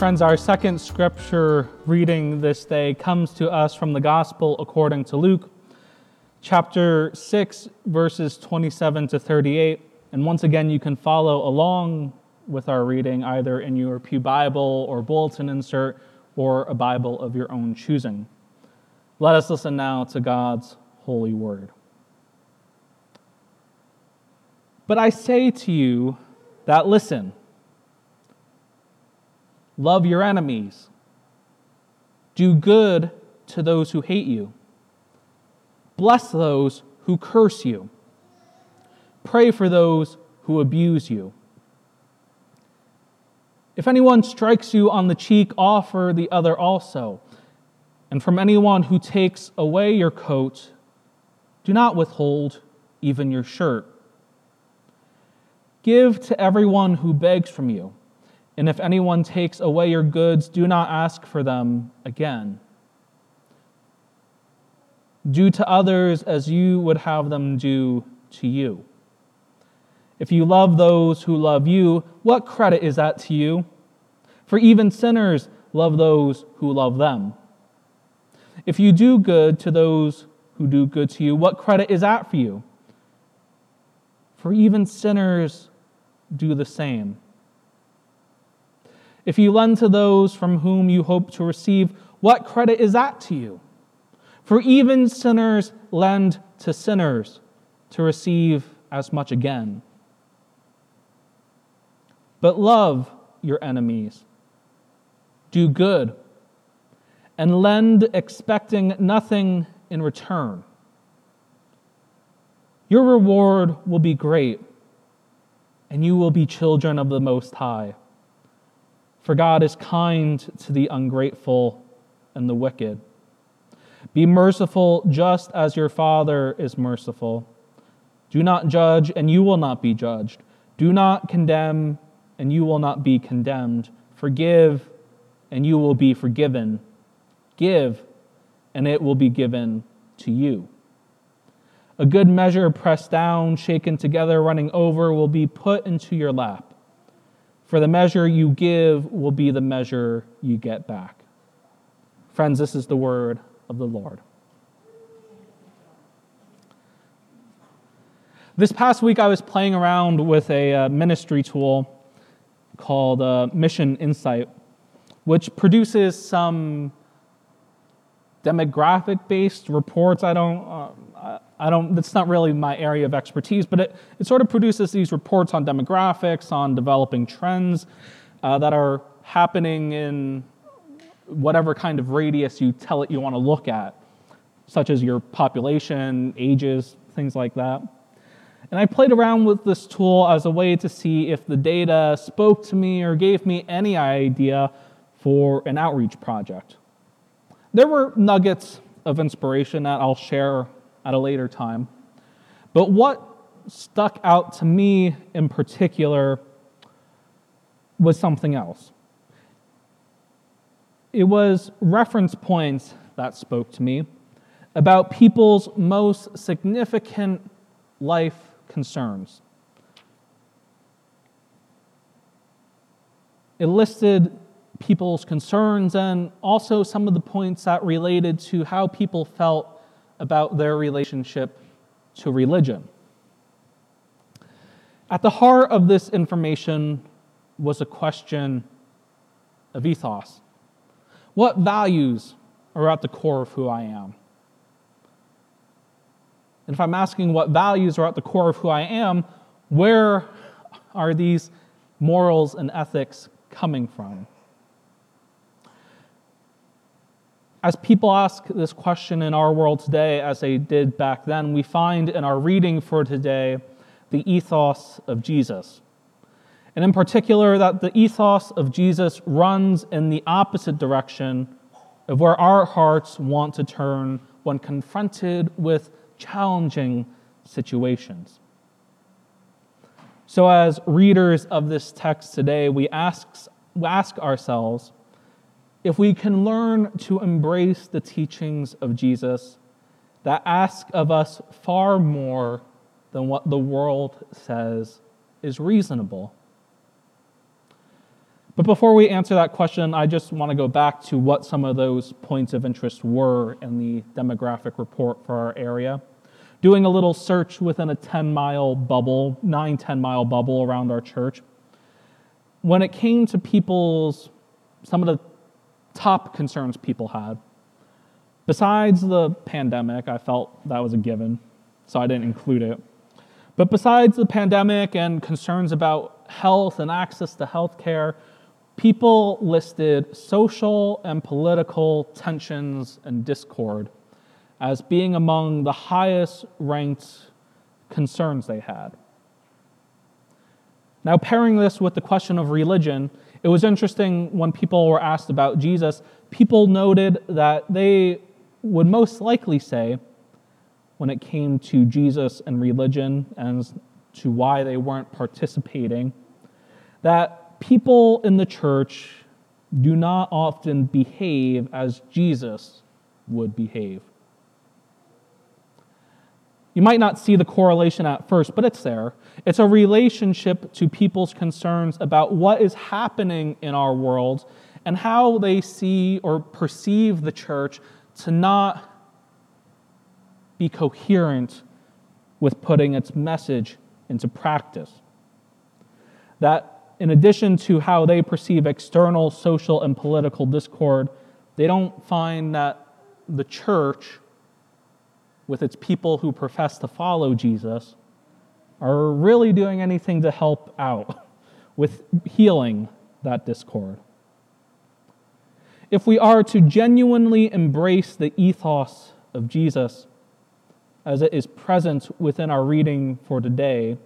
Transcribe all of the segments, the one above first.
Friends, our second scripture reading this day comes to us from the Gospel according to Luke, chapter 6, verses 27 to 38. And once again, you can follow along with our reading either in your Pew Bible or bulletin insert or a Bible of your own choosing. Let us listen now to God's holy word. But I say to you that listen, Love your enemies. Do good to those who hate you. Bless those who curse you. Pray for those who abuse you. If anyone strikes you on the cheek, offer the other also. And from anyone who takes away your coat, do not withhold even your shirt. Give to everyone who begs from you. And if anyone takes away your goods, do not ask for them again. Do to others as you would have them do to you. If you love those who love you, what credit is that to you? For even sinners love those who love them. If you do good to those who do good to you, what credit is that for you? For even sinners do the same. If you lend to those from whom you hope to receive, what credit is that to you? For even sinners lend to sinners to receive as much again. But love your enemies, do good, and lend expecting nothing in return. Your reward will be great, and you will be children of the Most High for God is kind to the ungrateful and the wicked. Be merciful just as your Father is merciful. Do not judge, and you will not be judged. Do not condemn, and you will not be condemned. Forgive, and you will be forgiven. Give, and it will be given to you. A good measure pressed down, shaken together, running over, will be put into your lap. For the measure you give will be the measure you get back. Friends, this is the word of the Lord. This past week, I was playing around with a uh, ministry tool called uh, MissionInsite, which produces some demographic based reports. I don't, uh, I don't, that's not really my area of expertise, but it, it sort of produces these reports on demographics, on developing trends uh, that are happening in whatever kind of radius you tell it you want to look at, such as your population, ages, things like that. And I played around with this tool as a way to see if the data spoke to me or gave me any idea for an outreach project. There were nuggets of inspiration that I'll share at a later time. But what stuck out to me in particular was something else. It was reference points that spoke to me about people's most significant life concerns. It listed people's concerns and also some of the points that related to how people felt about their relationship to religion. At the heart of this information was a question of ethos. What values are at the core of who I am? And if I'm asking what values are at the core of who I am, where are these morals and ethics coming from? As people ask this question in our world today, as they did back then, we find in our reading for today the ethos of Jesus. And in particular, that the ethos of Jesus runs in the opposite direction of where our hearts want to turn when confronted with challenging situations. So, as readers of this text today, we ask, we ask ourselves if we can learn to embrace the teachings of Jesus that ask of us far more than what the world says is reasonable. But before we answer that question, I just want to go back to what some of those points of interest were in the demographic report for our area. Doing a little search within a 10 mile bubble, 9, 10 mile bubble around our church, when it came to people's, some of the top concerns people had, besides the pandemic, I felt that was a given, so I didn't include it. But besides the pandemic and concerns about health and access to health care, people listed social and political tensions and discord as being among the highest ranked concerns they had. Now, pairing this with the question of religion, it was interesting when people were asked about Jesus, people noted that they would most likely say, when it came to Jesus and religion and to why they weren't participating, that people in the church do not often behave as Jesus would behave. You might not see the correlation at first, but it's there. It's a relationship to people's concerns about what is happening in our world and how they see or perceive the church to not be coherent with putting its message into practice. That in addition to how they perceive external social and political discord, they don't find that the church, with its people who profess to follow Jesus, are really doing anything to help out with healing that discord. If we are to genuinely embrace the ethos of Jesus as it is present within our reading for today,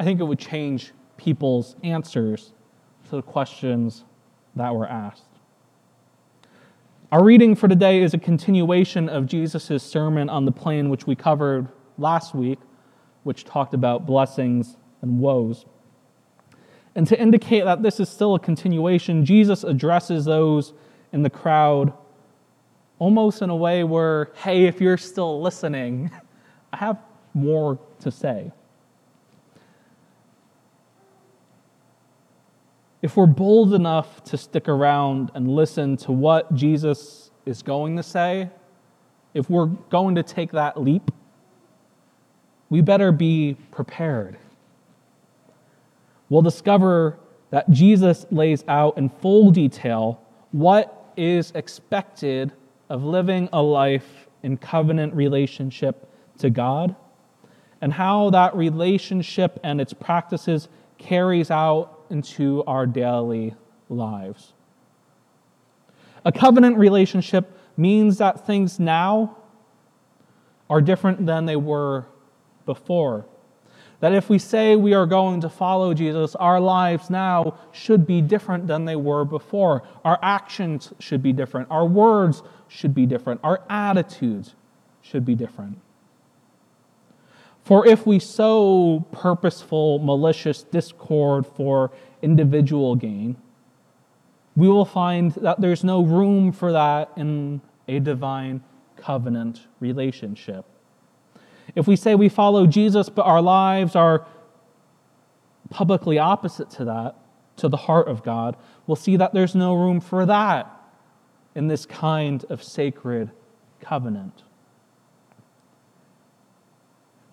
I think it would change people's answers to the questions that were asked. Our reading for today is a continuation of Jesus' sermon on the plain, which we covered last week, which talked about blessings and woes. And to indicate that this is still a continuation, Jesus addresses those in the crowd almost in a way where, hey, if you're still listening, I have more to say. If we're bold enough to stick around and listen to what Jesus is going to say, if we're going to take that leap, we better be prepared. We'll discover that Jesus lays out in full detail what is expected of living a life in covenant relationship to God and how that relationship and its practices carries out into our daily lives. A covenant relationship means that things now are different than they were before. That if we say we are going to follow Jesus, our lives now should be different than they were before. Our actions should be different. Our words should be different. Our attitudes should be different. For if we sow purposeful, malicious discord for individual gain, we will find that there's no room for that in a divine covenant relationship. If we say we follow Jesus, but our lives are publicly opposite to that, to the heart of God, we'll see that there's no room for that in this kind of sacred covenant.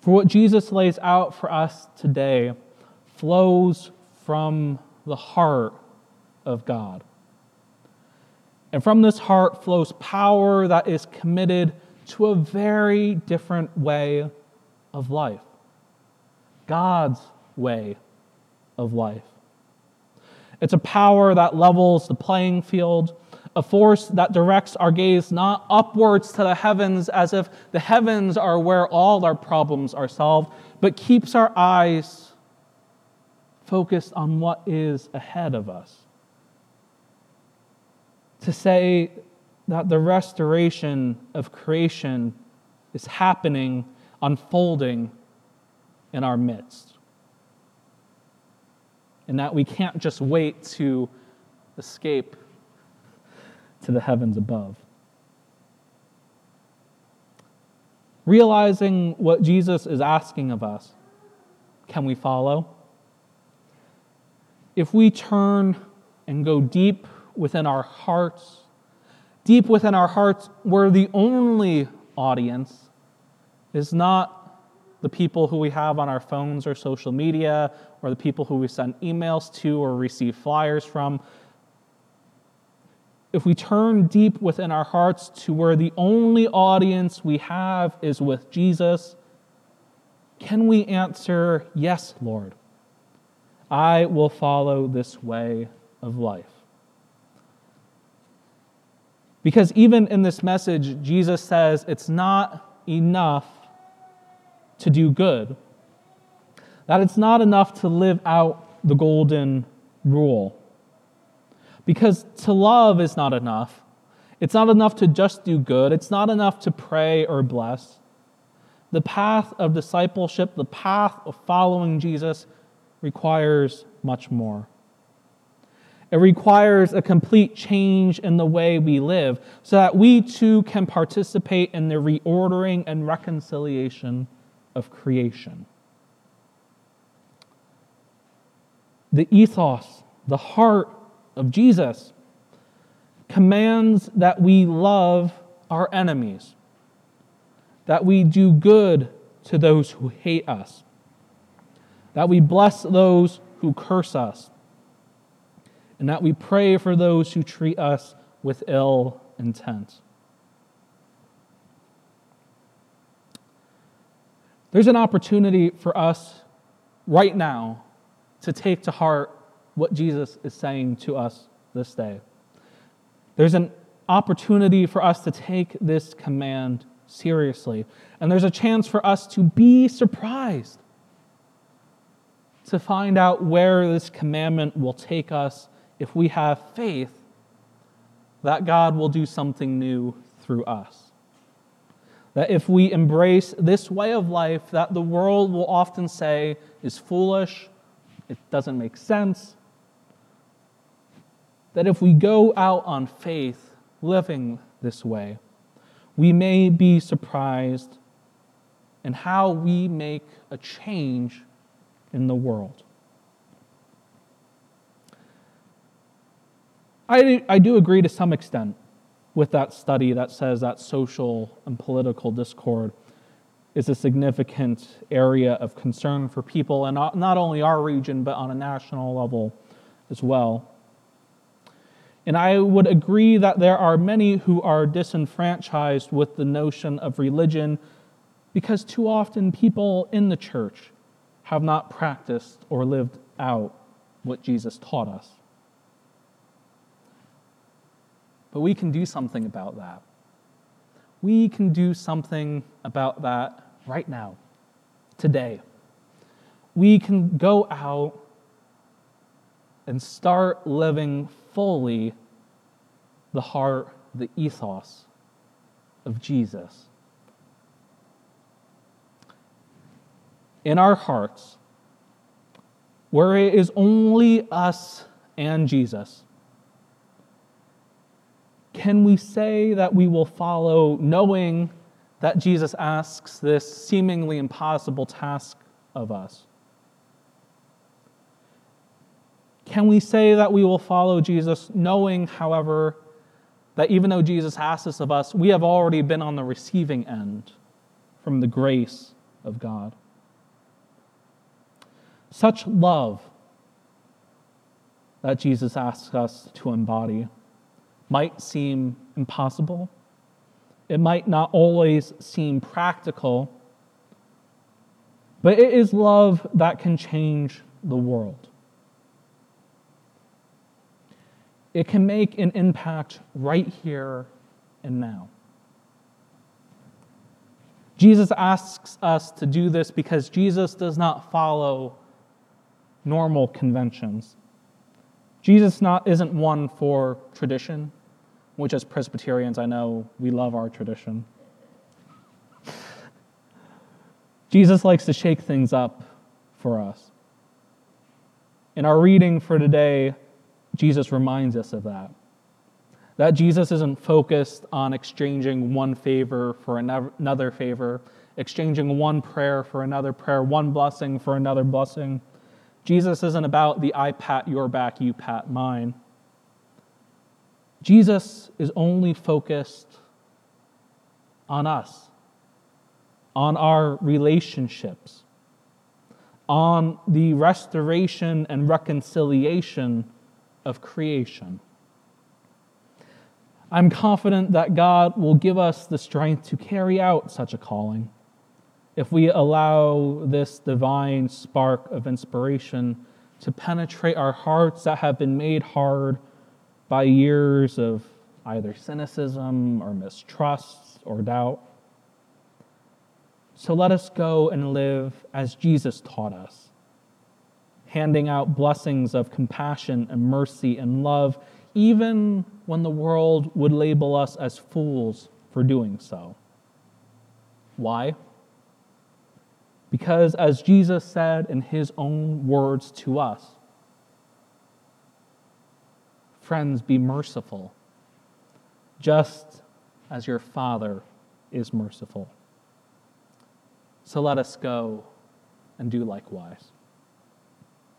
For what Jesus lays out for us today flows from the heart of God. And from this heart flows power that is committed to a very different way of life God's way of life. It's a power that levels the playing field a force that directs our gaze not upwards to the heavens as if the heavens are where all our problems are solved, but keeps our eyes focused on what is ahead of us. To say that the restoration of creation is happening, unfolding in our midst. And that we can't just wait to escape to the heavens above. Realizing what Jesus is asking of us, can we follow? If we turn and go deep within our hearts, deep within our hearts, where the only audience is not the people who we have on our phones or social media, or the people who we send emails to or receive flyers from, if we turn deep within our hearts to where the only audience we have is with Jesus, can we answer, Yes, Lord, I will follow this way of life? Because even in this message, Jesus says it's not enough to do good, that it's not enough to live out the golden rule. Because to love is not enough. It's not enough to just do good. It's not enough to pray or bless. The path of discipleship, the path of following Jesus, requires much more. It requires a complete change in the way we live so that we too can participate in the reordering and reconciliation of creation. The ethos, the heart of Jesus commands that we love our enemies, that we do good to those who hate us, that we bless those who curse us, and that we pray for those who treat us with ill intent. There's an opportunity for us right now to take to heart what Jesus is saying to us this day. There's an opportunity for us to take this command seriously. And there's a chance for us to be surprised to find out where this commandment will take us if we have faith that God will do something new through us. That if we embrace this way of life that the world will often say is foolish, it doesn't make sense, that if we go out on faith living this way, we may be surprised in how we make a change in the world. I, I do agree to some extent with that study that says that social and political discord is a significant area of concern for people, and not only our region, but on a national level as well. And I would agree that there are many who are disenfranchised with the notion of religion because too often people in the church have not practiced or lived out what Jesus taught us. But we can do something about that. We can do something about that right now, today. We can go out and start living fully the heart, the ethos of Jesus. In our hearts, where it is only us and Jesus, can we say that we will follow knowing that Jesus asks this seemingly impossible task of us? Can we say that we will follow Jesus, knowing, however, that even though Jesus asks this of us, we have already been on the receiving end from the grace of God? Such love that Jesus asks us to embody might seem impossible. It might not always seem practical, but it is love that can change the world. It can make an impact right here and now. Jesus asks us to do this because Jesus does not follow normal conventions. Jesus not, isn't one for tradition. which, as Presbyterians, I know we love our tradition. Jesus likes to shake things up for us. In our reading for today, Jesus reminds us of that. That Jesus isn't focused on exchanging one favor for another favor, exchanging one prayer for another prayer, one blessing for another blessing. Jesus isn't about the I pat your back, you pat mine. Jesus is only focused on us, on our relationships, on the restoration and reconciliation of creation. I'm confident that God will give us the strength to carry out such a calling if we allow this divine spark of inspiration to penetrate our hearts that have been made hard by years of either cynicism or mistrust or doubt. So let us go and live as Jesus taught us, handing out blessings of compassion and mercy and love even when the world would label us as fools for doing so. Why? Because, as Jesus said in his own words to us, friends, be merciful, just as your Father is merciful. So let us go and do likewise.